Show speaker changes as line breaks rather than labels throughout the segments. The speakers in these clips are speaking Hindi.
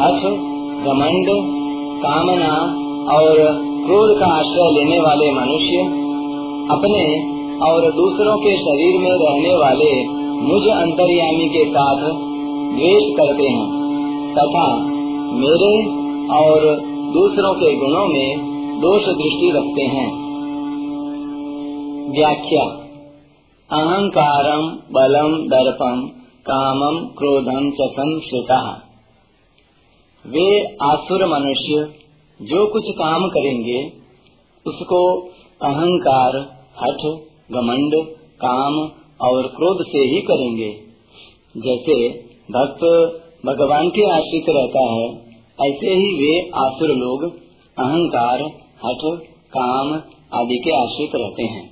हठ घमंड कामना और क्रोध का आश्रय लेने वाले मनुष्य, अपने और दूसरों के शरीर में रहने वाले मुझ अंतर्यामी के साथ द्वेष करते हैं, तथा मेरे और दूसरों के गुणों में दोष दृष्टि रखते हैं। व्याख्या। अहंकारम बलम दर्पम कामम क्रोधम च संश्रिता। वे आसुर मनुष्य जो कुछ काम करेंगे, उसको अहंकार, हठ, घमंड, काम और क्रोध से ही करेंगे। जैसे भक्त भगवान के आश्रित रहता है, ऐसे ही वे आसुर लोग, अहंकार, हठ, काम आदि के आश्रित रहते हैं।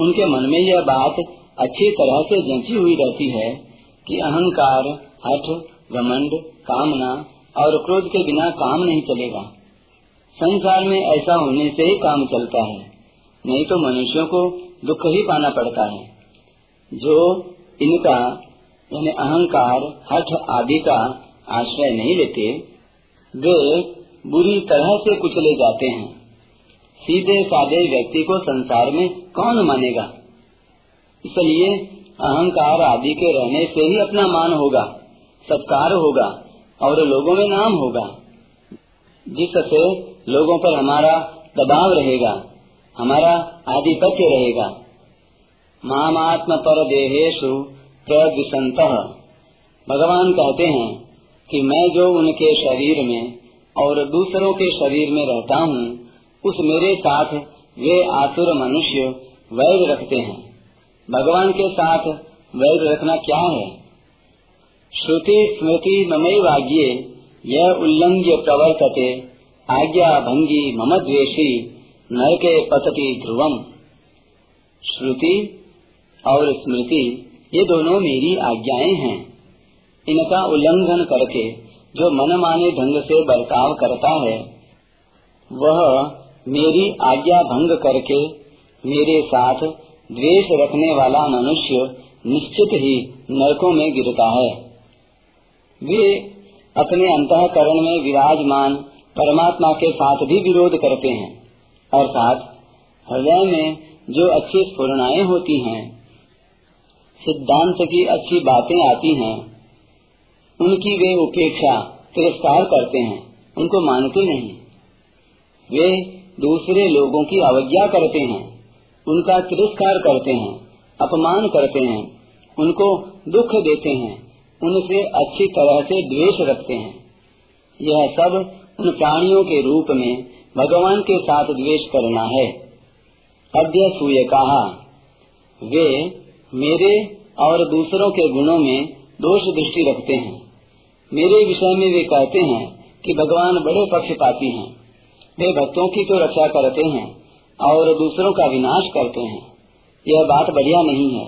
उनके मन में यह बात अच्छी तरह से जंची हुई रहती है कि अहंकार, हठ, घमंड, कामना और क्रोध के बिना काम नहीं चलेगा। संसार में ऐसा होने से ही काम चलता है। नहीं तो मनुष्यों को दुख ही पाना पड़ता है। जो इनका, यानी अहंकार, हठ आदि का आश्रय नहीं लेते, वे बुरी तरह से कुचले जाते हैं। सीधे साधे व्यक्ति को संसार में कौन मानेगा? इसलिए अहंकार आदि के रहने से ही अपना मान होगा, सत्कार होगा। और लोगों में नाम होगा। जिससे लोगों पर हमारा दबाव रहेगा, हमारा आधिपत्य रहेगा। मामात्म पर देहेशु भगवान कहते हैं कि मैं जो उनके शरीर में और दूसरों के शरीर में रहता हूँ, उस मेरे साथ वे आसुर मनुष्य वैर रखते हैं। भगवान के साथ वैर रखना क्या है? श्रुति स्मृति ममई वाग्ये यह उल्लंघ्य प्रवर्तते। आज्ञा भंगी मम द्वेषी, नरके पतति ध्रुवम। श्रुति और स्मृति, ये दोनों मेरी आज्ञाएँ हैं। इनका उल्लंघन करके, जो मन माने ढंग से बर्ताव करता है, वह मेरी आज्ञा भंग करके, मेरे साथ द्वेष रखने वाला मनुष्य निश्चित ही नरकों में गिरता है। वे अपने अंतकरण में विराजमान परमात्मा के साथ भी विरोध करते हैं। अर्थात, हृदय में जो अच्छी स्फुरणाएँ होती हैं, सिद्धांत की अच्छी बातें आती हैं, उनकी वे उपेक्षा तिरस्कार करते हैं, उनको मानते नहीं। वे दूसरे लोगों की अवज्ञा करते हैं, उनका तिरस्कार करते हैं, अपमान करते हैं, उनको दुख देते हैं। उनसे अच्छी तरह से द्वेष रखते हैं। यह सब उन प्राणियों के रूप में भगवान के साथ द्वेष करना है। अद्य सूय कहा, वे मेरे और दूसरों के गुणों में दोष दृष्टि रखते हैं। मेरे विषय में वे कहते हैं कि भगवान बड़े पक्षपाती हैं। वे भक्तों की तो रक्षा करते हैं और दूसरों का विनाश करते हैं। यह बात बढ़िया नहीं है।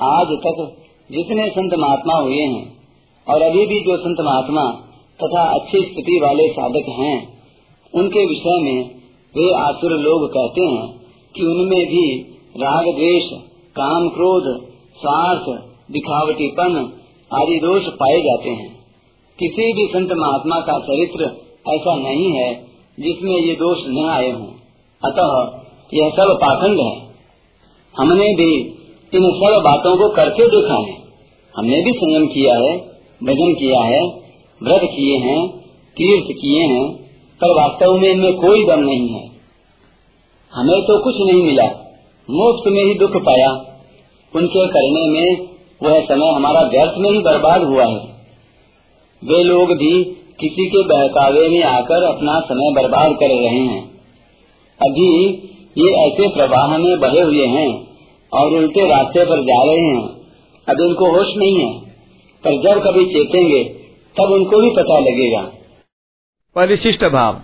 आज तक जितने संत महात्मा हुए हैं, और अभी भी जो संत महात्मा तथा अच्छी स्थिति वाले साधक हैं, उनके विषय में वे आसुर लोग कहते हैं कि उनमें भी राग द्वेष, काम क्रोध, स्वार्थ, दिखावटीपन आदि दोष पाए जाते हैं। किसी भी संत महात्मा का चरित्र ऐसा नहीं है जिसमें ये दोष न आए हों। अतः यह सब पाखंड है। हमने भी इन सब बातों को करके देखा है। हमने भी संयम किया है, भजन किया है, व्रत किए हैं, तीर्थ किए हैं, पर वास्तव में इनमें कोई दम नहीं है। हमें तो कुछ नहीं मिला। मुफ़्त में ही दुख पाया। उनके करने में वह समय हमारा व्यर्थ में ही बर्बाद हुआ है। वे लोग भी किसी के बहकावे में आकर अपना समय बर्बाद कर रहे हैं। अभी ये ऐसे प्रवाह में बहे हुए हैं और उल्टे रास्ते पर जा रहे हैं। अब इनको होश नहीं है, पर जब कभी चेतेंगे, तब उनको भी पता लगेगा।
परिशिष्ट भाव।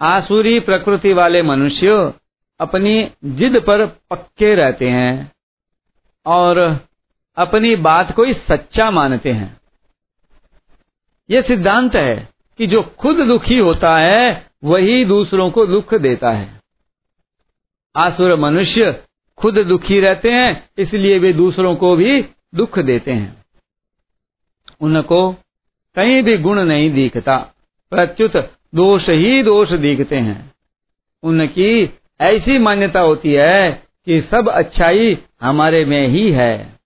आसुरी प्रकृति वाले मनुष्य अपनी जिद पर पक्के रहते हैं और अपनी बात को ही सच्चा मानते हैं। ये सिद्धांत है कि जो खुद दुखी होता है, वही दूसरों को दुख देता है। आसुर मनुष्य खुद दुखी रहते हैं, इसलिए वे दूसरों को भी दुख देते हैं। उनको कहीं भी गुण नहीं दिखता, प्रत्युत दोष ही दोष दिखते हैं। उनकी ऐसी मान्यता होती है कि सब अच्छाई हमारे में ही है।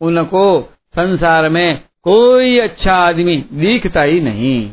उनको संसार में कोई अच्छा आदमी दिखता ही नहीं।